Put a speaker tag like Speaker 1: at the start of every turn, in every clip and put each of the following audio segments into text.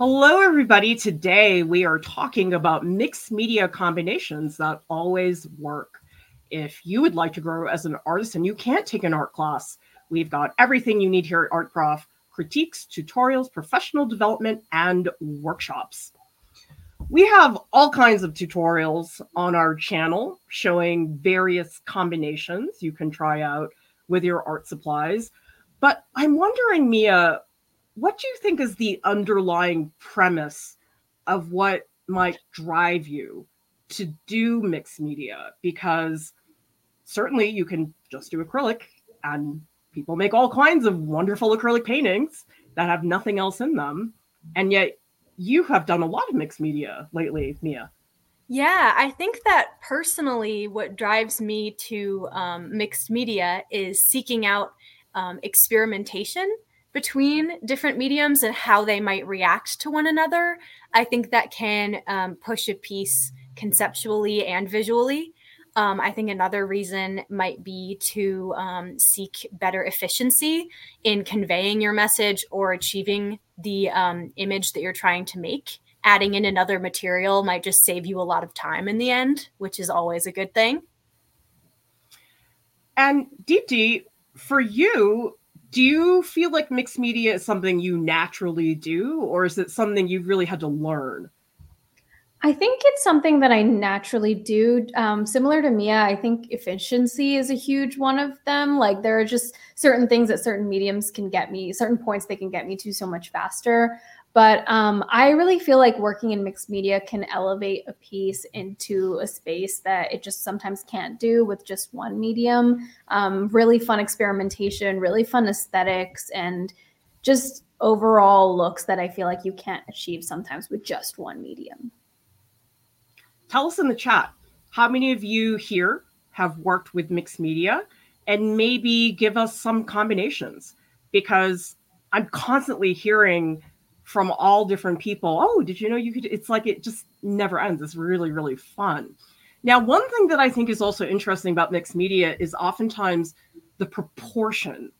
Speaker 1: Hello, everybody. Today we are talking about mixed media combinations that always work. If you would like to grow as an artist and you can't take an art class, we've got everything you need here at Art Prof critiques, tutorials, professional development, and workshops. We have all kinds of tutorials on our channel showing various combinations you can try out with your art supplies. But I'm wondering, Mia, what do you think is the underlying premise of what might drive you to do mixed media? Because certainly you can just do acrylic, and people make all kinds of wonderful acrylic paintings that have nothing else in them. And yet you have done a lot of mixed media lately, Mia.
Speaker 2: Yeah, I think that personally, what drives me to um, mixed media is seeking out um, experimentation between different mediums and how they might react to one another. I think that can um, push a piece conceptually and visually. Um, I think another reason might be to um, seek better efficiency in conveying your message or achieving the um, image that you're trying to make. Adding in another material might just save you a lot of time in the end, which is always a good thing.
Speaker 1: And Deepti, for you, do you feel like mixed media is something you naturally do, or is it something you've really had to learn?
Speaker 3: I think it's something that I naturally do. Um, similar to Mia, I think efficiency is a huge one of them. Like there are just certain things that certain mediums can get me, certain points they can get me to so much faster. But um, I really feel like working in mixed media can elevate a piece into a space that it just sometimes can't do with just one medium. Um, really fun experimentation, really fun aesthetics, and just overall looks that I feel like you can't achieve sometimes with just one medium.
Speaker 1: Tell us in the chat how many of you here have worked with mixed media and maybe give us some combinations because I'm constantly hearing from all different people. Oh, did you know you could? It's like it just never ends. It's really, really fun. Now, one thing that I think is also interesting about mixed media is oftentimes the proportion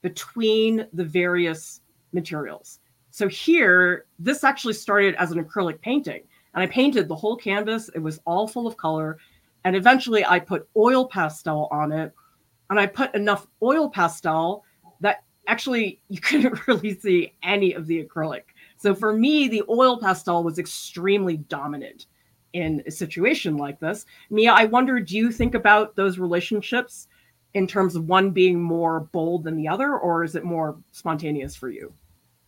Speaker 1: between the various materials. So here, this actually started as an acrylic painting, and I painted the whole canvas. It was all full of color. And eventually I put oil pastel on it, and I put enough oil pastel that actually you couldn't really see any of the acrylic. So for me, the oil pastel was extremely dominant in a situation like this. Mia, I wonder, do you think about those relationships in terms of one being more bold than the other, or is it more spontaneous for you?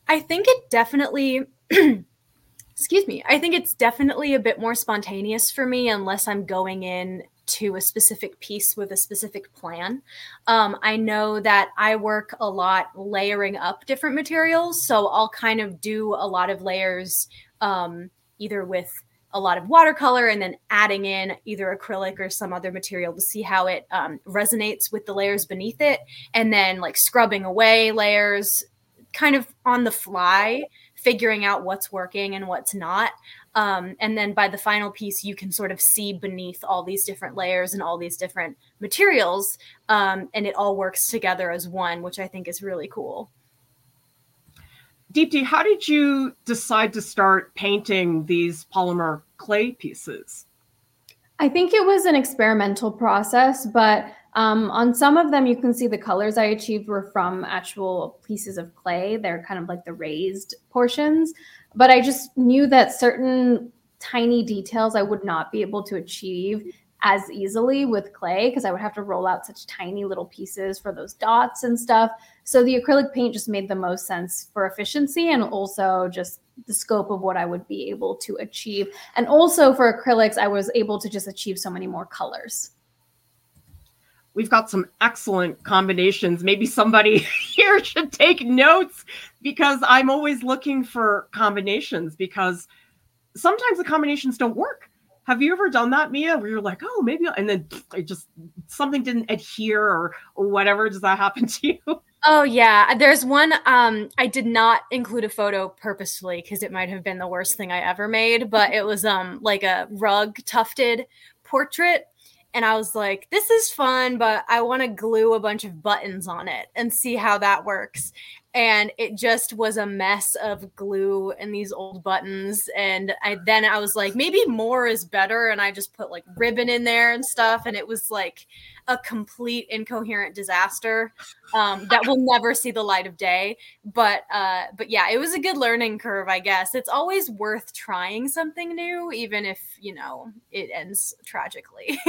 Speaker 2: I think it definitely, excuse me, I think it's definitely a bit more spontaneous for me unless I'm going in to a specific piece with a specific plan. Um, I know that I work a lot layering up different materials. So I'll kind of do a lot of layers um, either with a lot of watercolor and then adding in either acrylic or some other material to see how it um, resonates with the layers beneath it. And then like scrubbing away layers kind of on the fly, figuring out what's working and what's not. Um, and then by the final piece, you can sort of see beneath all these different layers and all these different materials. Um, and it all works together as one, which I think is really cool.
Speaker 1: Deepti, how did you decide to start painting these polymer clay pieces?
Speaker 3: I think it was an experimental process, but um, on some of them, you can see the colors I achieved were from actual pieces of clay. They're kind of like the raised portions but I just knew that certain tiny details I would not be able to achieve as easily with clay because I would have to roll out such tiny little pieces for those dots and stuff. So the acrylic paint just made the most sense for efficiency and also just the scope of what I would be able to achieve. And also for acrylics, I was able to just achieve so many more colors.
Speaker 1: We've got some excellent combinations. Maybe somebody here should take notes because I'm always looking for combinations because sometimes the combinations don't work. Have you ever done that, Mia, where you're like, oh, maybe, and then it just something didn't adhere or, or whatever? Does that happen to you?
Speaker 2: Oh yeah, there's one. Um, I did not include a photo purposefully because it might have been the worst thing I ever made, but it was um like a rug tufted portrait and I was like, this is fun, but I want to glue a bunch of buttons on it and see how that works. And it just was a mess of glue and these old buttons. And I then I was like maybe more is better. And I just put like ribbon in there and stuff and it was like a complete incoherent disaster um, that will never see the light of day. But uh, but yeah it was a good learning curve I guess. It's always worth trying something new even if you know it ends tragically.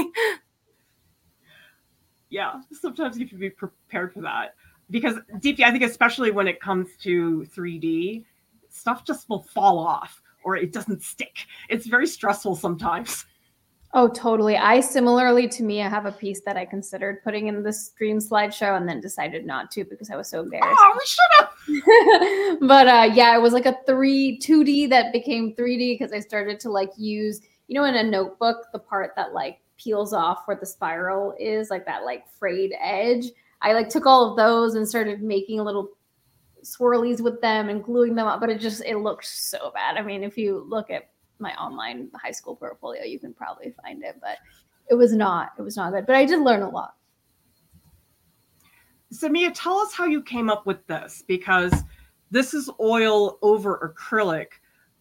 Speaker 1: Yeah sometimes you have to be prepared for that because Deepti, I think especially when it comes to 3D, stuff just will fall off or it doesn't stick. It's very stressful sometimes.
Speaker 3: Oh, totally. I similarly to Mia, I have a piece that I considered putting in the stream slideshow and then decided not to because I was so embarrassed.
Speaker 1: Oh, we should
Speaker 3: have. but uh, yeah, it was like a three 2D that became 3D because I started to like use, you know, in a notebook, the part that like peels off where the spiral is, like that like frayed edge. I like took all of those and started making little swirlies with them and gluing them up, but it just it looked so bad. I mean, if you look at my online high school portfolio, you can probably find it, but it was not it was not good. But I did learn a lot.
Speaker 1: So Mia, tell us how you came up with this because this is oil over acrylic,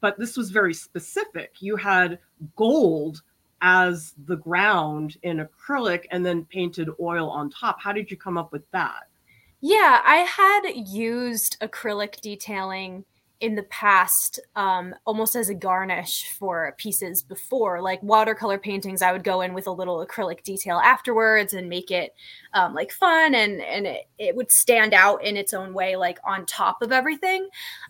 Speaker 1: but this was very specific. You had gold as the ground in acrylic and then painted oil on top. How did you come up with that?
Speaker 2: Yeah, I had used acrylic detailing in the past um, almost as a garnish for pieces before like watercolor paintings i would go in with a little acrylic detail afterwards and make it um, like fun and and it, it, would stand out in its own way like on top of everything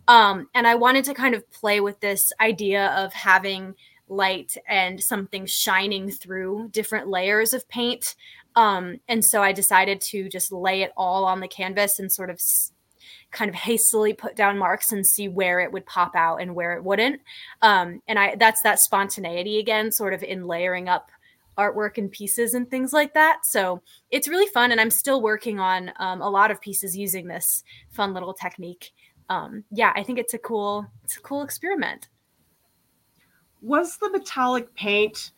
Speaker 2: um, and i wanted to kind of play with this idea of having light and something shining through different layers of paint. Um, and so I decided to just lay it all on the canvas and sort of s- kind of hastily put down marks and see where it would pop out and where it wouldn't. Um, and I that's that spontaneity again, sort of in layering up artwork and pieces and things like that. So it's really fun, and I'm still working on um, a lot of pieces using this fun little technique. Um, yeah, I think it's a cool it's a cool experiment
Speaker 1: was the metallic paint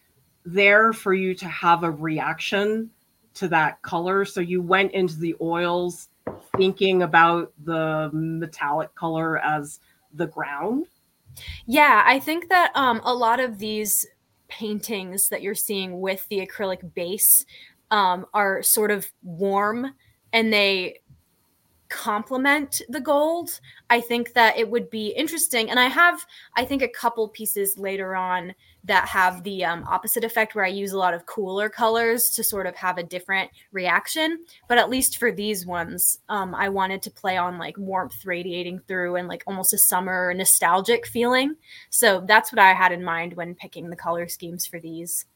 Speaker 1: there for you to have a reaction to that color? So you went into the oils thinking about the metallic color as the ground?
Speaker 2: Yeah, I think that um, a lot of these paintings that you're seeing with the acrylic base um, are sort of warm and they complement the gold. I think that it would be interesting. And I have, I think, a couple pieces later on that have the um, opposite effect where I use a lot of cooler colors to sort of have a different reaction. But at least for these ones, um, I wanted to play on like warmth radiating through and like almost a summer nostalgic feeling. So that's what I had in mind when picking the color schemes for these.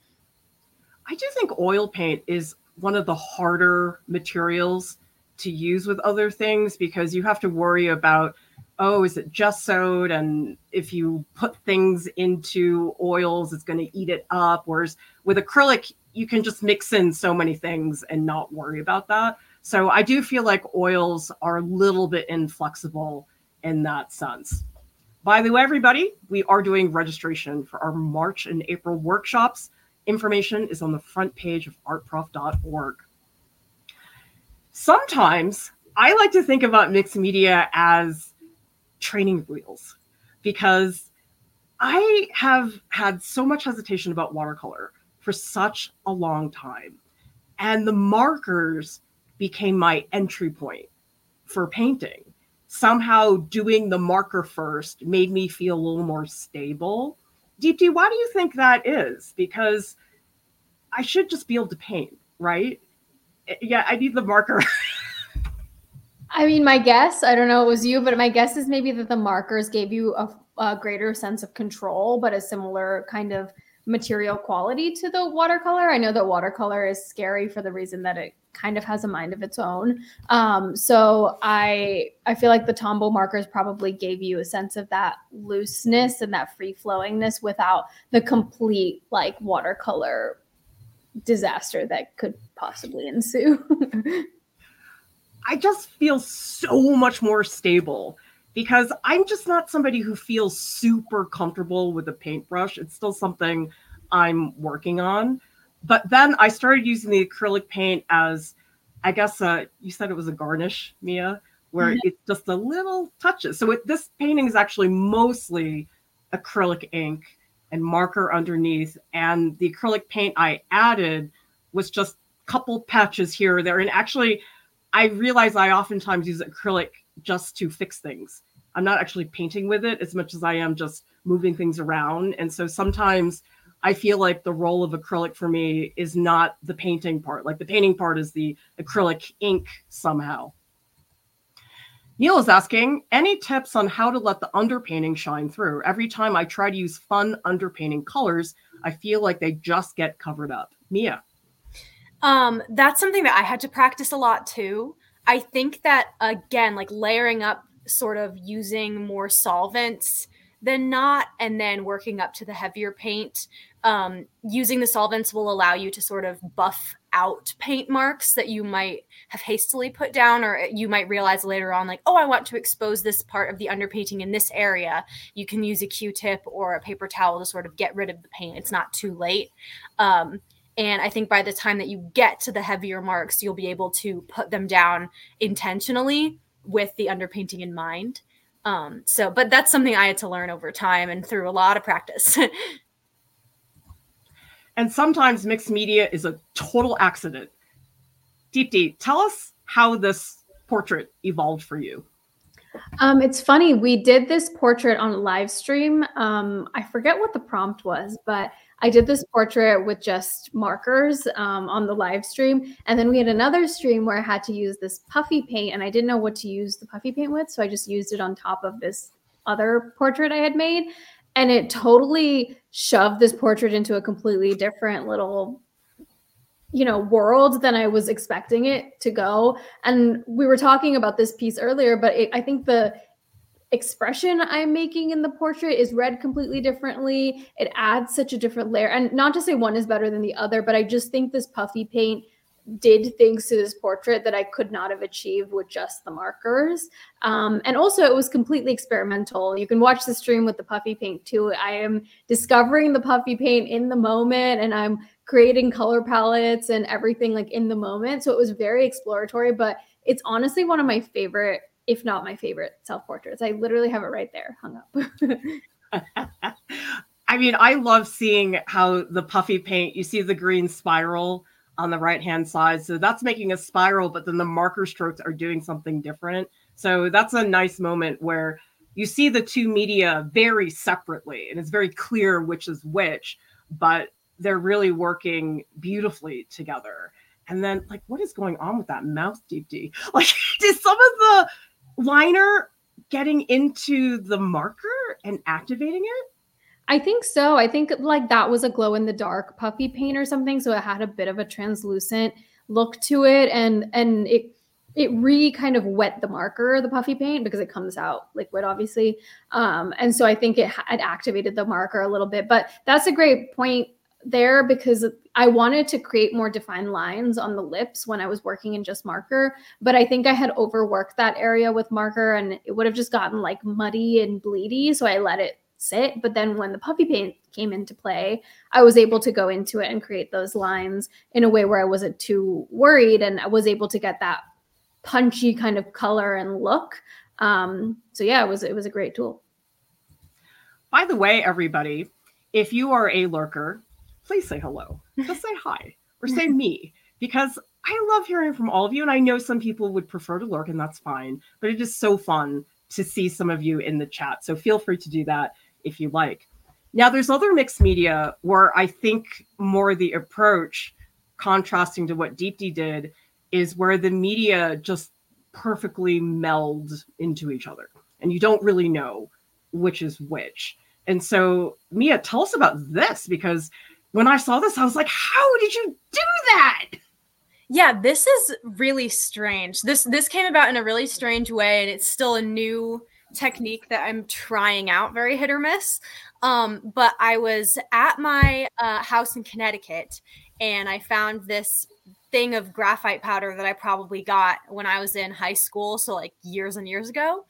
Speaker 1: I do think oil paint is one of the harder materials to use with other things because you have to worry about oh is it just gessoed and if you put things into oils it's going to eat it up. Whereas with acrylic you can just mix in so many things and not worry about that. So i do feel like oils are a little bit inflexible in that sense. By the way everybody we are doing registration for our march and april workshops. Information is on the front page of artprof.org sometimes I like to think about mixed media as training wheels because I have had so much hesitation about watercolor for such a long time. And the markers became my entry point for painting. Somehow doing the marker first made me feel a little more stable. Deepti, why do you think that is? Because I should just be able to paint, right? Yeah, I need the marker.
Speaker 3: I mean, my guess, I don't know it was you, but my guess is maybe that the markers gave you a, a, greater sense of control, but a similar kind of material quality to the watercolor. I know that watercolor is scary for the reason that it kind of has a mind of its own. Um, so I I feel like the Tombow markers probably gave you a sense of that looseness and that free flowingness without the complete like watercolor disaster that could possibly ensue.
Speaker 1: I just feel so much more stable because I'm just not somebody who feels super comfortable with a paintbrush. It's still something I'm working on. But then I started using the acrylic paint as, I guess, uh, you said it was a garnish, Mia. where mm-hmm. it's just a little touches. So it, this painting is actually mostly acrylic ink and marker underneath. And the acrylic paint I added was just a couple patches here or there. And actually, I realize I oftentimes use acrylic just to fix things. I'm not actually painting with it as much as I am just moving things around. And so sometimes I feel like the role of acrylic for me is not the painting part. Like the painting part is the acrylic ink somehow. Neil is asking, any tips on how to let the underpainting shine through? Every time I try to use fun underpainting colors, I feel like they just get covered up. Mia.
Speaker 2: Um, that's something that I had to practice a lot too. I think that again, like layering up sort of using more solvents than not, and then working up to the heavier paint. Um, using the solvents will allow you to sort of buff out paint marks that you might have hastily put down or you might realize later on like oh i want to expose this part of the underpainting in this area. You can use a q-tip or a paper towel to sort of get rid of the paint. It's not too late. Um, and i think by the time that you get to the heavier marks you'll be able to put them down intentionally with the underpainting in mind um, so but that's something i had to learn over time and through a lot of practice
Speaker 1: And sometimes mixed media is a total accident. Deepti, tell us how this portrait evolved for you.
Speaker 3: Um, it's funny. We did this portrait on a live stream. Um, I forget what the prompt was, but I did this portrait with just markers um, on the live stream. And then we had another stream where I had to use this puffy paint, and I didn't know what to use the puffy paint with. So I just used it on top of this other portrait I had made and it totally shoved this portrait into a completely different little you know world than i was expecting it to go and we were talking about this piece earlier but it, i think the expression i'm making in the portrait is read completely differently it adds such a different layer and not to say one is better than the other but i just think this puffy paint did things to this portrait that I could not have achieved with just the markers. Um, and also, it was completely experimental. You can watch the stream with the puffy paint too. I am discovering the puffy paint in the moment and I'm creating color palettes and everything like in the moment. So it was very exploratory, but it's honestly one of my favorite, if not my favorite, self portraits. I literally have it right there hung up.
Speaker 1: I mean, I love seeing how the puffy paint, you see the green spiral on the right hand side. So that's making a spiral, but then the marker strokes are doing something different. So that's a nice moment where you see the two media very separately and it's very clear which is which, but they're really working beautifully together. And then, like, what is going on with that mouth, Deepti? Like, is some of the liner getting into the marker and activating it?
Speaker 3: I think so. I think like that was a glow in the dark puffy paint or something. So it had a bit of a translucent look to it. And and it it re kind of wet the marker, the puffy paint, because it comes out liquid, obviously. Um, and so I think it had activated the marker a little bit. But that's a great point there because I wanted to create more defined lines on the lips when I was working in just marker. But I think I had overworked that area with marker and it would have just gotten like muddy and bleedy. So I let it sit. But then when the puffy paint came into play, I was able to go into it and create those lines in a way where I wasn't too worried and I was able to get that punchy kind of color and look. Um, so yeah, it was it was a great tool.
Speaker 1: By the way, everybody, if you are a lurker, please say hello. Just say hi or say me because I love hearing from all of you. And I know some people would prefer to lurk, and that's fine. But it is so fun to see some of you in the chat. So feel free to do that if you like. Now, there's other mixed media where I think more the approach, contrasting to what Deepti did, is where the media just perfectly meld into each other, and you don't really know which is which. And so, Mia, tell us about this because when I saw this, I was like, "How did you do that?"
Speaker 2: Yeah, this is really strange. This this came about in a really strange way, and it's still a new technique that I'm trying out, very hit or miss. Um, but I was at my uh, house in Connecticut and I found this thing of graphite powder that I probably got when I was in high school, so like years and years ago.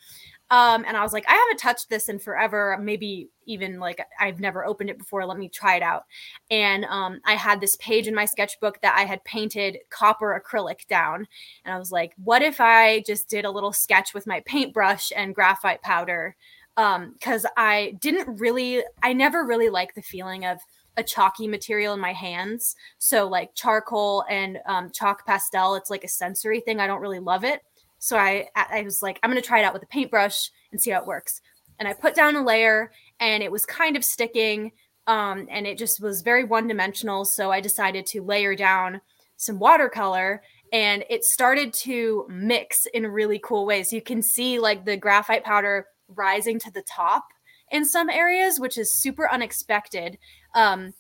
Speaker 2: Um, and I was like, I haven't touched this in forever. Maybe even like I've never opened it before. Let me try it out. And um, I had this page in my sketchbook that I had painted copper acrylic down. And I was like, what if I just did a little sketch with my paintbrush and graphite powder? Because um, I didn't really, I never really liked the feeling of a chalky material in my hands. So like charcoal and um, chalk pastel, it's like a sensory thing. I don't really love it. So I I was like, I'm gonna try it out with a paintbrush and see how it works. And I put down a layer, and it was kind of sticking, um, and it just was very one dimensional. So I decided to layer down some watercolor, and it started to mix in really cool ways. You can see like the graphite powder rising to the top in some areas, which is super unexpected. Um,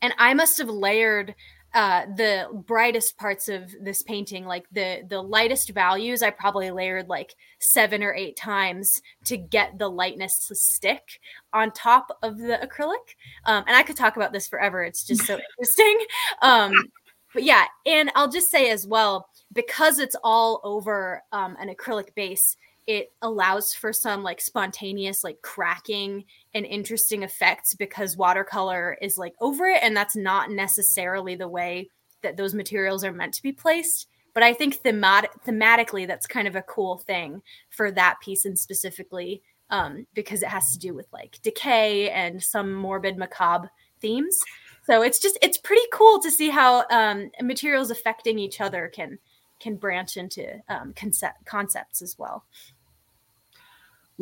Speaker 2: and I must have layered uh, the brightest parts of this painting, like the the lightest values, I probably layered like seven or eight times to get the lightness to stick on top of the acrylic. Um, and I could talk about this forever. It's just so interesting. Um, but yeah, and I'll just say as well, because it's all over um, an acrylic base, it allows for some like spontaneous like cracking and interesting effects because watercolor is like over it and that's not necessarily the way that those materials are meant to be placed but i think themat- thematically that's kind of a cool thing for that piece and specifically um, because it has to do with like decay and some morbid macabre themes so it's just it's pretty cool to see how um, materials affecting each other can can branch into um, concept concepts as well.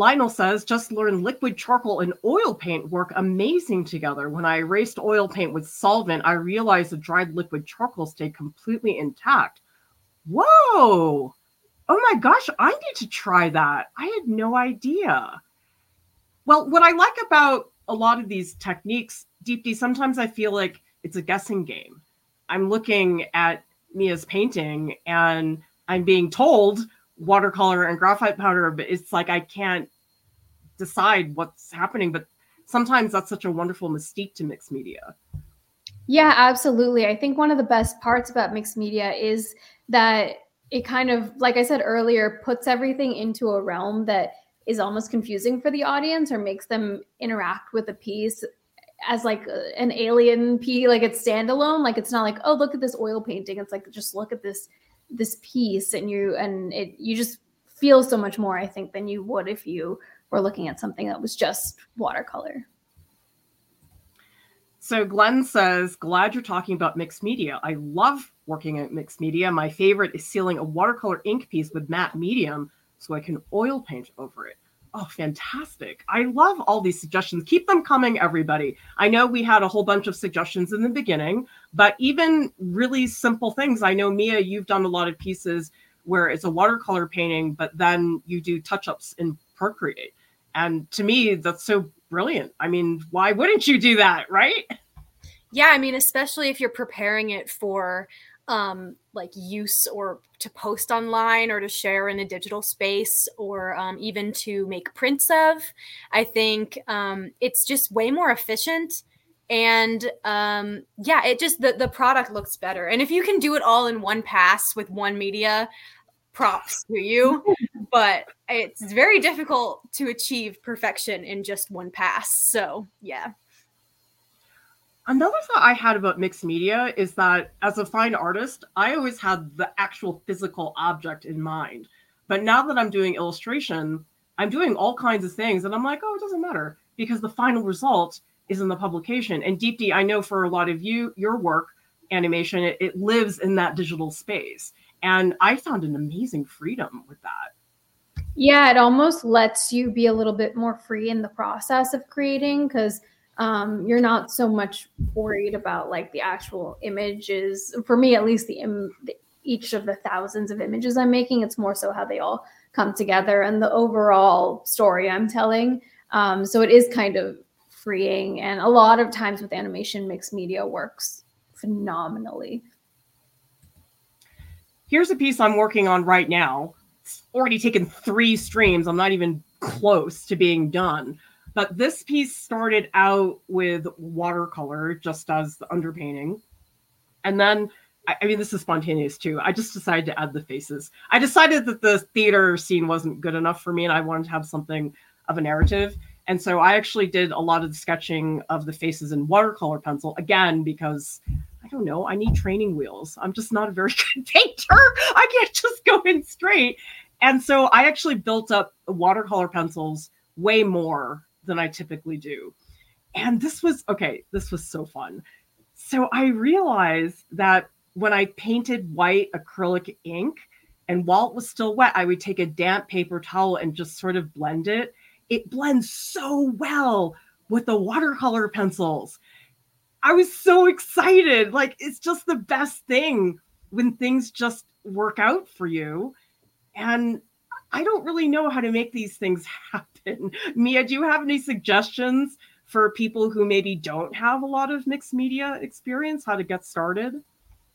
Speaker 1: Lionel says, just learned liquid charcoal and oil paint work amazing together. When I erased oil paint with solvent, I realized the dried liquid charcoal stayed completely intact. Whoa! Oh my gosh, I need to try that. I had no idea. Well, what I like about a lot of these techniques, Deepti, sometimes I feel like it's a guessing game. I'm looking at Mia's painting and I'm being told watercolor and graphite powder, but it's like I can't decide what's happening. But sometimes that's such a wonderful mystique to mixed media.
Speaker 3: Yeah, absolutely. I think one of the best parts about mixed media is that it kind of, like I said earlier, puts everything into a realm that is almost confusing for the audience or makes them interact with a piece as like an alien piece, like it's standalone. Like it's not like, oh, look at this oil painting. It's like just look at this this piece and you and it you just feel so much more i think than you would if you were looking at something that was just watercolor.
Speaker 1: So glenn says glad you're talking about mixed media. I love working at mixed media. My favorite is sealing a watercolor ink piece with matte medium so i can oil paint over it Oh, fantastic. I love all these suggestions. Keep them coming, everybody. I know we had a whole bunch of suggestions in the beginning, but even really simple things. I know, Mia, you've done a lot of pieces where it's a watercolor painting, but then you do touch ups in Procreate. And to me, that's so brilliant. I mean, why wouldn't you do that, right?
Speaker 2: Yeah, I mean, especially if you're preparing it for um, like use or to post online or to share in a digital space or um, even to make prints of. I think um, it's just way more efficient. And um, yeah, it just the, the product looks better. And if you can do it all in one pass with one media, props to you. but it's very difficult to achieve perfection in just one pass. So yeah.
Speaker 1: Another thought I had about mixed media is that as a fine artist, I always had the actual physical object in mind. But now that I'm doing illustration, I'm doing all kinds of things. And I'm like, oh, it doesn't matter because the final result is in the publication. And Deepti, I know for a lot of you, your work, animation, it, it lives in that digital space. And I found an amazing freedom with that.
Speaker 3: Yeah, it almost lets you be a little bit more free in the process of creating because um, you're not so much worried about like the actual images. For me, at least, the, Im- the each of the thousands of images I'm making. It's more so how they all come together and the overall story I'm telling. Um, so it is kind of freeing, and a lot of times with animation, mixed media works phenomenally.
Speaker 1: Here's a piece I'm working on right now. It's already taken three streams. I'm not even close to being done. But this piece started out with watercolor, just as the underpainting. And then I mean, this is spontaneous too. I just decided to add the faces. I decided that the theater scene wasn't good enough for me, and I wanted to have something of a narrative. And so I actually did a lot of the sketching of the faces in watercolor pencil again because I don't know, I need training wheels. I'm just not a very good painter. I can't just go in straight. And so I actually built up watercolor pencils way more than I typically do. And this was okay, this was so fun. So I realized that when I painted white acrylic ink, and while it was still wet, I would take a damp paper towel and just sort of blend it. It blends so well with the watercolor pencils. I was so excited. Like, it's just the best thing when things just work out for you. And I don't really know how to make these things happen. Mia, do you have any suggestions for people who maybe don't have a lot of mixed media experience, how to get started?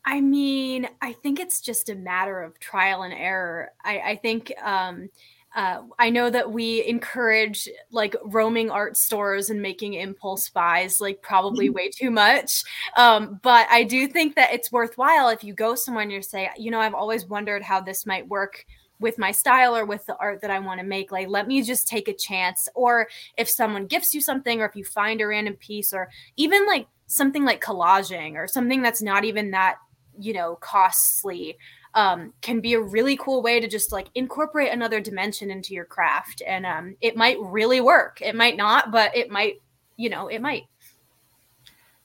Speaker 2: I mean, I think it's just a matter of trial and error. I, I think um, uh, I know that we encourage like roaming art stores and making impulse buys, like probably mm-hmm. way too much. Um, but I do think that it's worthwhile if you go somewhere and you say, you know, I've always wondered how this might work with my style or with the art that I want to make. Like, let me just take a chance. Or if someone gifts you something, or if you find a random piece, or even like something like collaging or something that's not even that you know costly um, can be a really cool way to just like incorporate another dimension into your craft and um, it might really work it might not but it might you know it might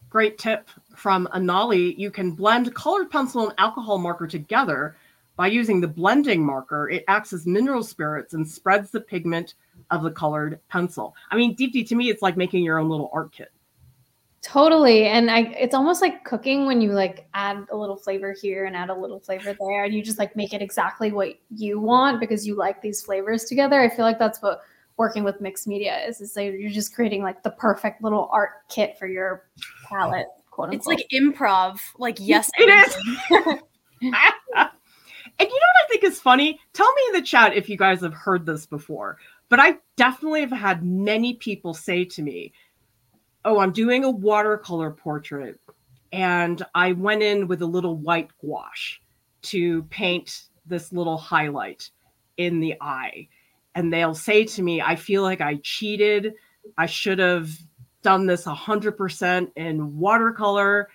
Speaker 1: great tip from anali you can blend colored pencil and alcohol marker together by using the blending marker it acts as mineral spirits and spreads the pigment of the colored pencil i mean Deepti to me it's like making your own little art kit
Speaker 3: Totally. And I it's almost like cooking when you like add a little flavor here and add a little flavor there and you just like make it exactly what you want because you like these flavors together. I feel like that's what working with mixed media is is like you're just creating like the perfect little art kit for your palette, quote unquote.
Speaker 2: It's like improv. Like yes,
Speaker 1: it is. and you know what I think is funny? Tell me in the chat if you guys have heard this before. But I definitely have had many people say to me, oh, I'm doing a watercolor portrait. And I went in with a little white gouache to paint this little highlight in the eye. And they'll say to me, I feel like I cheated. I should have done this 100% in watercolor.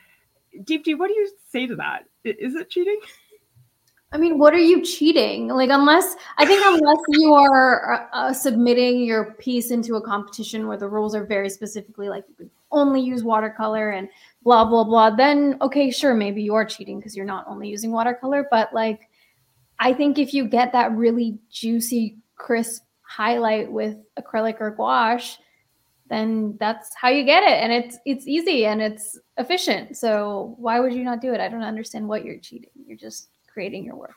Speaker 1: Deepti, what do you say to that? Is it cheating?
Speaker 3: I mean, what are you cheating? Like, unless I think unless you are uh, uh, submitting your piece into a competition where the rules are very specifically like you can only use watercolor and blah blah blah, then okay, sure, maybe you are cheating because you're not only using watercolor. But like, I think if you get that really juicy, crisp highlight with acrylic or gouache, then that's how you get it, and it's it's easy and it's efficient. So why would you not do it? I don't understand what you're cheating. You're just creating your work.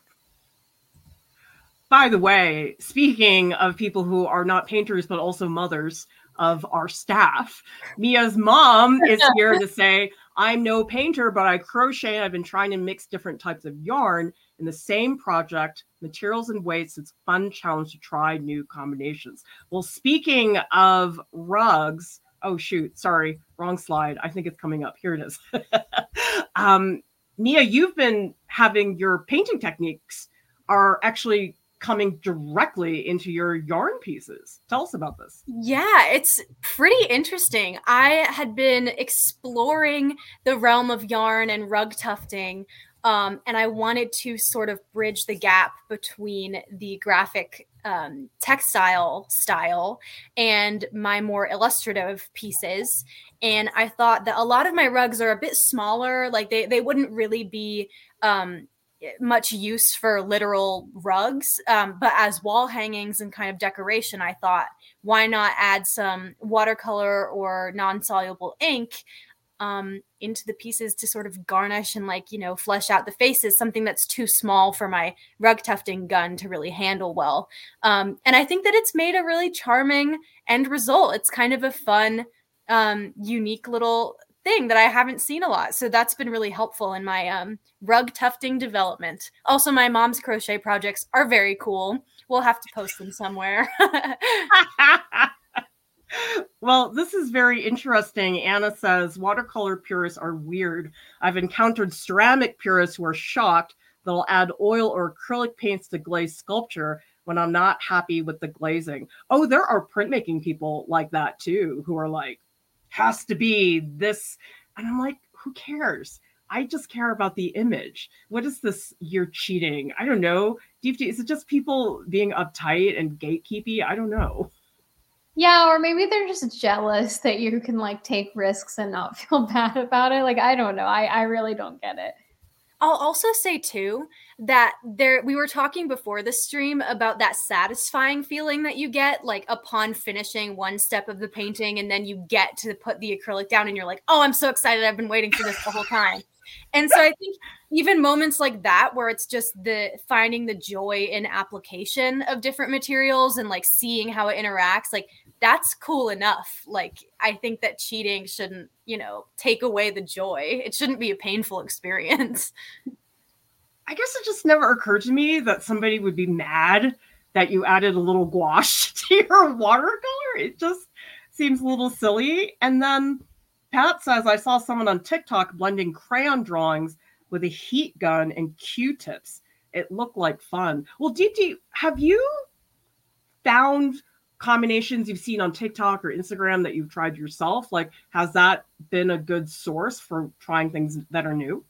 Speaker 1: By the way, speaking of people who are not painters but also mothers of our staff, Mia's mom is here to say, I'm no painter, but I crochet. I've been trying to mix different types of yarn in the same project, materials and weights. It's fun challenge to try new combinations. Well, speaking of rugs, oh shoot, sorry, wrong slide. I think it's coming up. Here it is. um, Mia, you've been having your painting techniques are actually coming directly into your yarn pieces. Tell us about this.
Speaker 2: Yeah, it's pretty interesting. I had been exploring the realm of yarn and rug tufting. Um, and I wanted to sort of bridge the gap between the graphic um, textile style and my more illustrative pieces. And I thought that a lot of my rugs are a bit smaller, like they, they wouldn't really be um, much use for literal rugs. Um, but as wall hangings and kind of decoration, I thought, why not add some watercolor or non soluble ink um, into the pieces to sort of garnish and like you know flesh out the faces something that's too small for my rug tufting gun to really handle well um, and i think that it's made a really charming end result it's kind of a fun um, unique little thing that i haven't seen a lot so that's been really helpful in my um, rug tufting development also my mom's crochet projects are very cool we'll have to post them somewhere
Speaker 1: Well, this is very interesting. Anna says watercolor purists are weird. I've encountered ceramic purists who are shocked that they'll add oil or acrylic paints to glaze sculpture when I'm not happy with the glazing. Oh, there are printmaking people like that too, who are like, has to be this. And I'm like, who cares? I just care about the image. What is this? You're cheating. I don't know. Deep, is it just people being uptight and gatekeepy? I don't know.
Speaker 3: Yeah, or maybe they're just jealous that you can like take risks and not feel bad about it. Like I don't know. I I really don't get it.
Speaker 2: I'll also say too that there we were talking before the stream about that satisfying feeling that you get like upon finishing one step of the painting and then you get to put the acrylic down and you're like, "Oh, I'm so excited. I've been waiting for this the whole time." and so I think even moments like that where it's just the finding the joy in application of different materials and like seeing how it interacts, like that's cool enough. Like I think that cheating shouldn't, you know, take away the joy. It shouldn't be a painful experience.
Speaker 1: I guess it just never occurred to me that somebody would be mad that you added a little gouache to your watercolor. It just seems a little silly. And then Pat says, I saw someone on TikTok blending crayon drawings with a heat gun and Q-tips. It looked like fun. Well, Deep, have you found combinations you've seen on TikTok or Instagram that you've tried yourself? Like, has that been a good source for trying things that are new?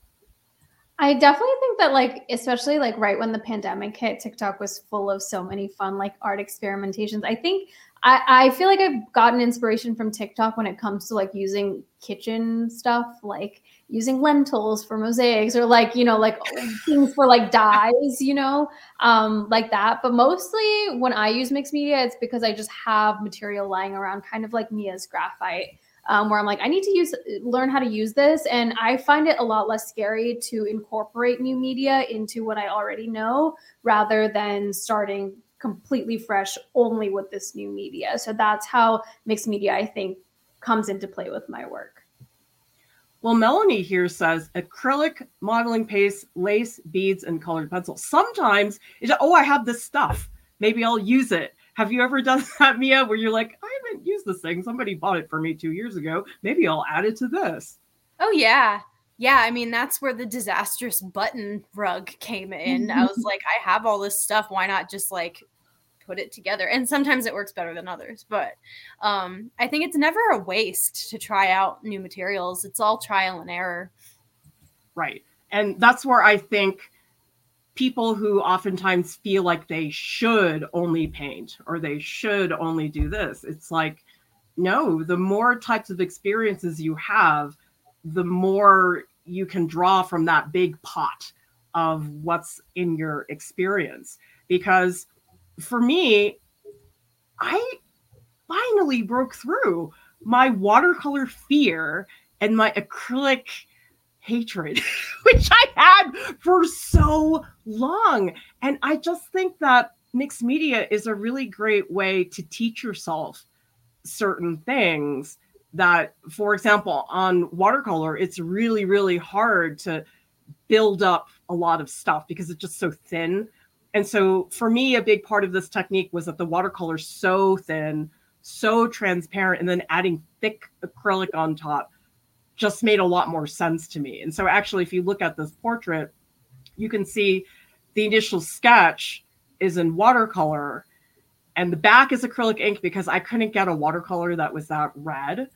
Speaker 3: I definitely think that, like, especially like right when the pandemic hit, TikTok was full of so many fun, like, art experimentations. I think I, I feel like I've gotten inspiration from TikTok when it comes to like using kitchen stuff, like using lentils for mosaics or like, you know, like things for like dyes, you know, um, like that. But mostly when I use mixed media, it's because I just have material lying around, kind of like Mia's graphite. Um, where I'm like, I need to use learn how to use this, and I find it a lot less scary to incorporate new media into what I already know, rather than starting completely fresh only with this new media. So that's how mixed media, I think, comes into play with my work.
Speaker 1: Well, Melanie here says acrylic, modeling paste, lace, beads, and colored pencils. Sometimes it's, oh, I have this stuff. Maybe I'll use it. Have you ever done that, Mia, where you're like, I haven't used this thing. Somebody bought it for me two years ago. Maybe I'll add it to this.
Speaker 2: Oh, yeah. Yeah, I mean that's where the disastrous button rug came in. I was like, I have all this stuff. Why not just like put it together? And sometimes it works better than others, but um, I think it's never a waste to try out new materials. It's all trial and error.
Speaker 1: Right, and that's where I think people who oftentimes feel like they should only paint or they should only do this. It's like, no, the more types of experiences you have, the more you can draw from that big pot of what's in your experience. Because for me, I finally broke through my watercolor fear and my acrylic hatred, which I had for so long. And I just think that mixed media is a really great way to teach yourself certain things that for example on watercolor it's really really hard to build up a lot of stuff because it's just so thin and so for me a big part of this technique was that the watercolor's so thin so transparent and then adding thick acrylic on top just made a lot more sense to me and so actually if you look at this portrait you can see the initial sketch is in watercolor and the back is acrylic ink because I couldn't get a watercolor that was that red.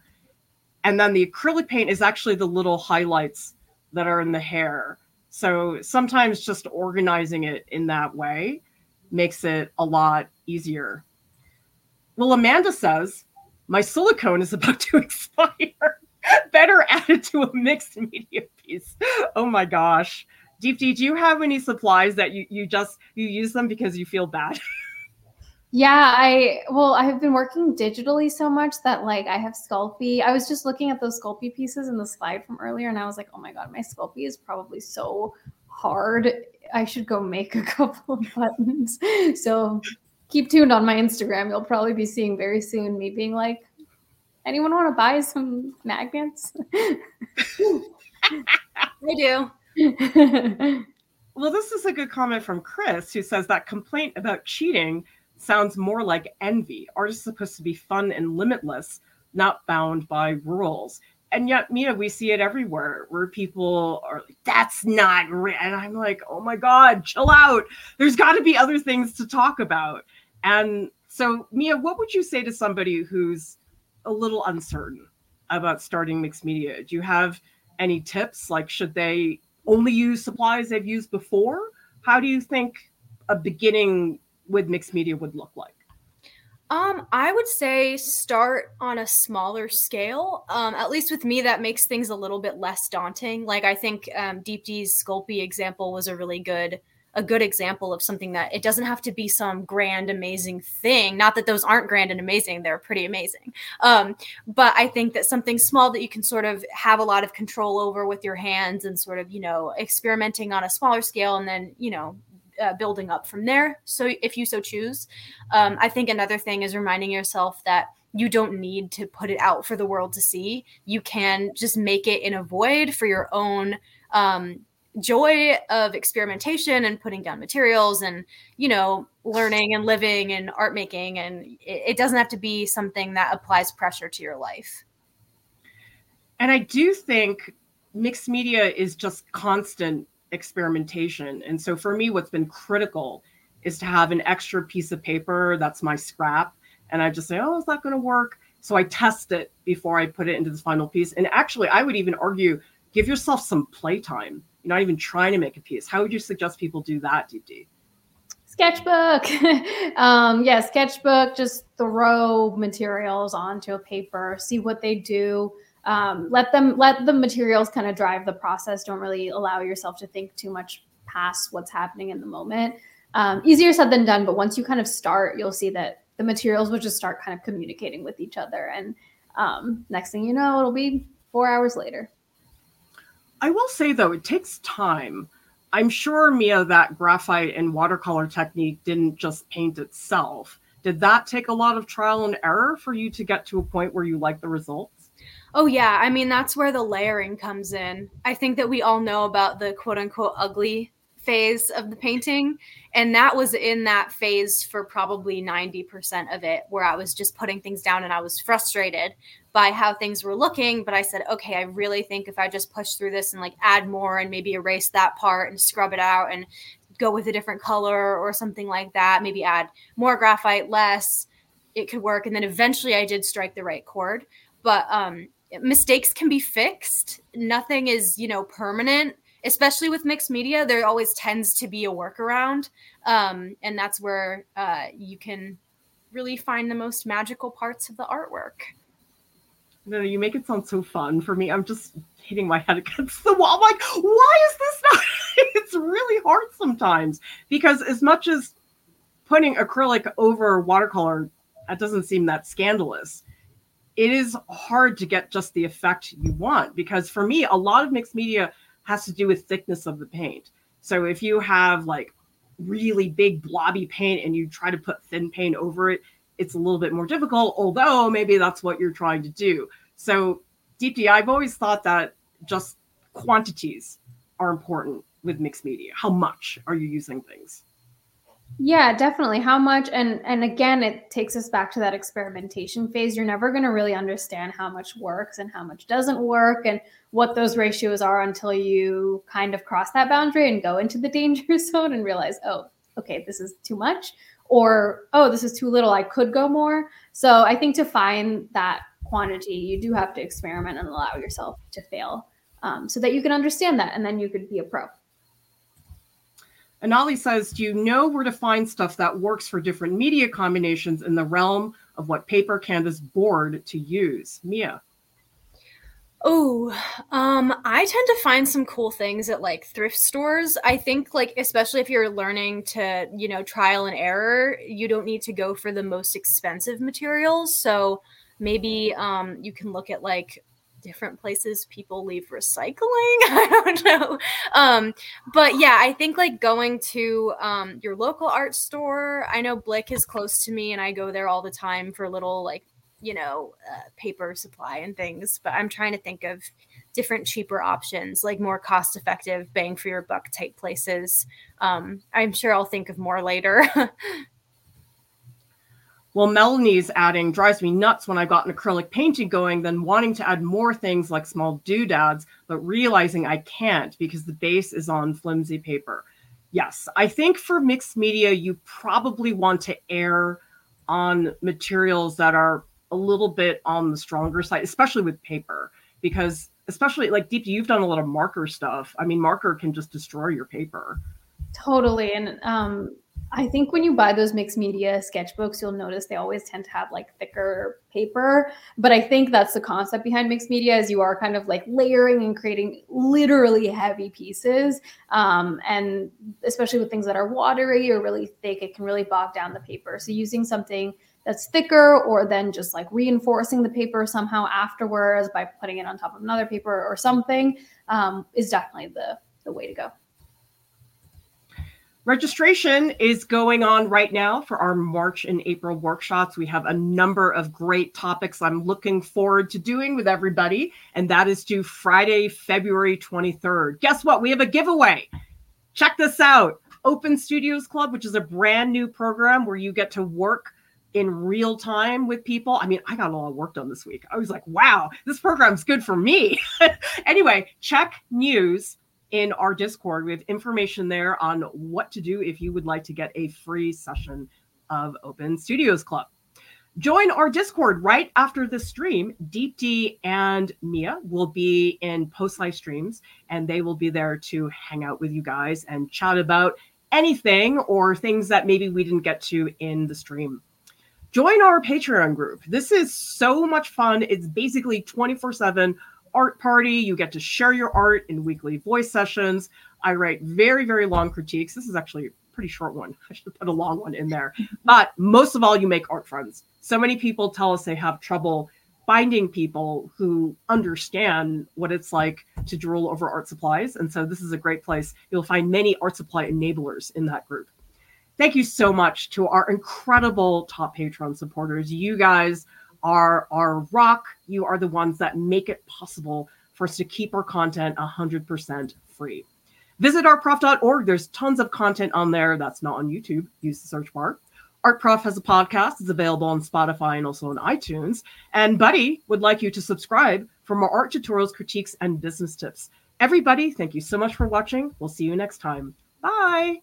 Speaker 1: And then the acrylic paint is actually the little highlights that are in the hair. So sometimes just organizing it in that way makes it a lot easier. Well, Amanda says, my silicone is about to expire. Better added to a mixed media piece. Oh my gosh. Deep do you have any supplies that you, you just you use them because you feel bad?
Speaker 3: Yeah, I well, I have been working digitally so much that like I have Sculpey. I was just looking at those Sculpey pieces in the slide from earlier, and I was like, oh my god, my Sculpey is probably so hard. I should go make a couple of buttons. So keep tuned on my Instagram. You'll probably be seeing very soon me being like, anyone want to buy some magnets?
Speaker 2: I do.
Speaker 1: well, this is a good comment from Chris, who says that complaint about cheating sounds more like envy. Art is supposed to be fun and limitless. not bound by rules. And yet, Mia, we see it everywhere where people are like, that's not real. And I'm like, oh my God, chill out. There's got to be other things to talk about. And so, Mia, what would you say to somebody who's a little uncertain about starting mixed media? Do you have any tips? Like, should they only use supplies they've used before? How do you think a beginning with mixed media would look like?
Speaker 2: Um, I would say start on a smaller scale. Um, at least with me, that makes things a little bit less daunting. Like I think um, Deepti's Sculpey example was a really good a good example of something that it doesn't have to be some grand amazing thing not that those aren't grand and amazing they're pretty amazing um, but i think that something small that you can sort of have a lot of control over with your hands and sort of you know experimenting on a smaller scale and then you know uh, building up from there. So if you so choose, um, I think another thing is reminding yourself that you don't need to put it out for the world to see. You can just make it in a void for your own um, joy of experimentation and putting down materials and you know learning and living and art making and it, it doesn't have to be something that applies pressure to your life
Speaker 1: and i do think mixed media is just constant experimentation. And so for me, what's been critical is to have an extra piece of paper that's my scrap. And I just say, oh, is that going to work? So I test it before I put it into the final piece. And actually, I would even argue give yourself some playtime. You're not even trying to make a piece. How would you suggest people do that, DD?
Speaker 3: Sketchbook. um, yeah, sketchbook, just throw materials onto a paper, see what they do um, let them let the materials kind of drive the process don't really allow yourself to think too much past what's happening in the moment um, easier said than done but once you kind of start you'll see that the materials will just start kind of communicating with each other and um, next thing you know it'll be four hours later
Speaker 1: i will say though it takes time. I'm sure mia that graphite and watercolor technique didn't just paint itself. Did that take a lot of trial and error for you to get to a point where you like the results?
Speaker 2: Oh yeah, I mean that's where the layering comes in. I think that we all know about the quote unquote ugly phase of the painting and that was in that phase for probably 90% of it where I was just putting things down and I was frustrated by how things were looking, but I said, "Okay, I really think if I just push through this and like add more and maybe erase that part and scrub it out and go with a different color or something like that, maybe add more graphite, less, it could work." And then eventually I did strike the right chord. But um mistakes can be fixed. Nothing is, you know, permanent. Especially with mixed media, there always tends to be a workaround, um, and that's where uh, you can really find the most magical parts of the artwork.
Speaker 1: No, you make it sound so fun for me. I'm just hitting my head against the wall. I'm like, why is this not? it's really hard sometimes because as much as putting acrylic over watercolor, that doesn't seem that scandalous it is hard to get just the effect you want because for me a lot of mixed media has to do with thickness of the paint. So if you have like really big blobby paint and you try to put thin paint over it it's a little bit more difficult although maybe that's what you're trying to do. So deep i've always thought that just quantities are important with mixed media. How much are you using things
Speaker 3: yeah, definitely. How much and and again it takes us back to that experimentation phase. You're never going to really understand how much works and how much doesn't work and what those ratios are until you kind of cross that boundary and go into the danger zone and realize, "Oh, okay, this is too much." Or, "Oh, this is too little. I could go more." So, I think to find that quantity, you do have to experiment and allow yourself to fail um, so that you can understand that and then you could be a pro.
Speaker 1: Anali says, Do you know where to find stuff that works for different media combinations in the realm of what paper, canvas, board to use? Mia.
Speaker 2: Oh, um, I tend to find some cool things at like thrift stores. I think like especially if you're learning to, you know, trial and error, you don't need to go for the most expensive materials. So maybe um you can look at like different places people leave recycling. I don't know. Um, but yeah, I think like going to um, your local art store. I know Blick is close to me, and I go there all the time for little like you know uh, paper supply and things. But I'm trying to think of different cheaper options, like more cost effective, bang for your buck type places. Um, I'm sure I'll think of more later.
Speaker 1: Well, Melanie's adding drives me nuts when I've got an acrylic painting going, then wanting to add more things like small doodads, but realizing I can't because the base is on flimsy paper. Yes, I think for mixed media, you probably want to err on materials that are a little bit on the stronger side, especially with paper, because especially like Deep, you've done a lot of marker stuff. I mean, marker can just destroy your paper.
Speaker 3: Totally. And um, I think when you buy those mixed media sketchbooks, you'll notice they always tend to have like thicker paper. But I think that's the concept behind mixed media is you are kind of like layering and creating literally heavy pieces. Um, and especially with things that are watery or really thick, it can really bog down the paper. So using something that's thicker or then just like reinforcing the paper somehow afterwards by putting it on top of another paper or something um, is definitely the, the way to go.
Speaker 1: Registration is going on right now for our March and April workshops. We have a number of great topics I'm looking forward to doing with everybody, and that is due Friday, February 23rd. Guess what? We have a giveaway. Check this out Open Studios Club, which is a brand new program where you get to work in real time with people. I mean, I got a lot of work done this week. I was like, wow, this program's good for me. anyway, check news in our Discord. We have information there on what to do if you would like to get a free session of Open Studios Club. Join our Discord right after the stream. Deepti and Mia will be in post live streams and they will be there to hang out with you guys and chat about anything or things that maybe we didn't get to in the stream. Join our Patreon group. This is so much fun. It's basically 24 7 art party. You get to share your art in weekly voice sessions. I write very, very long critiques. This is actually a pretty short one. I should put a long one in there. But most of all, you make art friends. So many people tell us they have trouble finding people who understand what it's like to drool over art supplies. And so this is a great place. You'll find many art supply enablers in that group. Thank you so much to our incredible top Patreon supporters. You guys are our rock. You are the ones that make it possible for us to keep our content 100% free. Visit artprof.org. There's tons of content on there that's not on YouTube. Use the search bar. ArtProf has a podcast. It's available on Spotify and also on iTunes. And Buddy would like you to subscribe for more art tutorials, critiques, and business tips. Everybody, thank you so much for watching. We'll see you next time. Bye.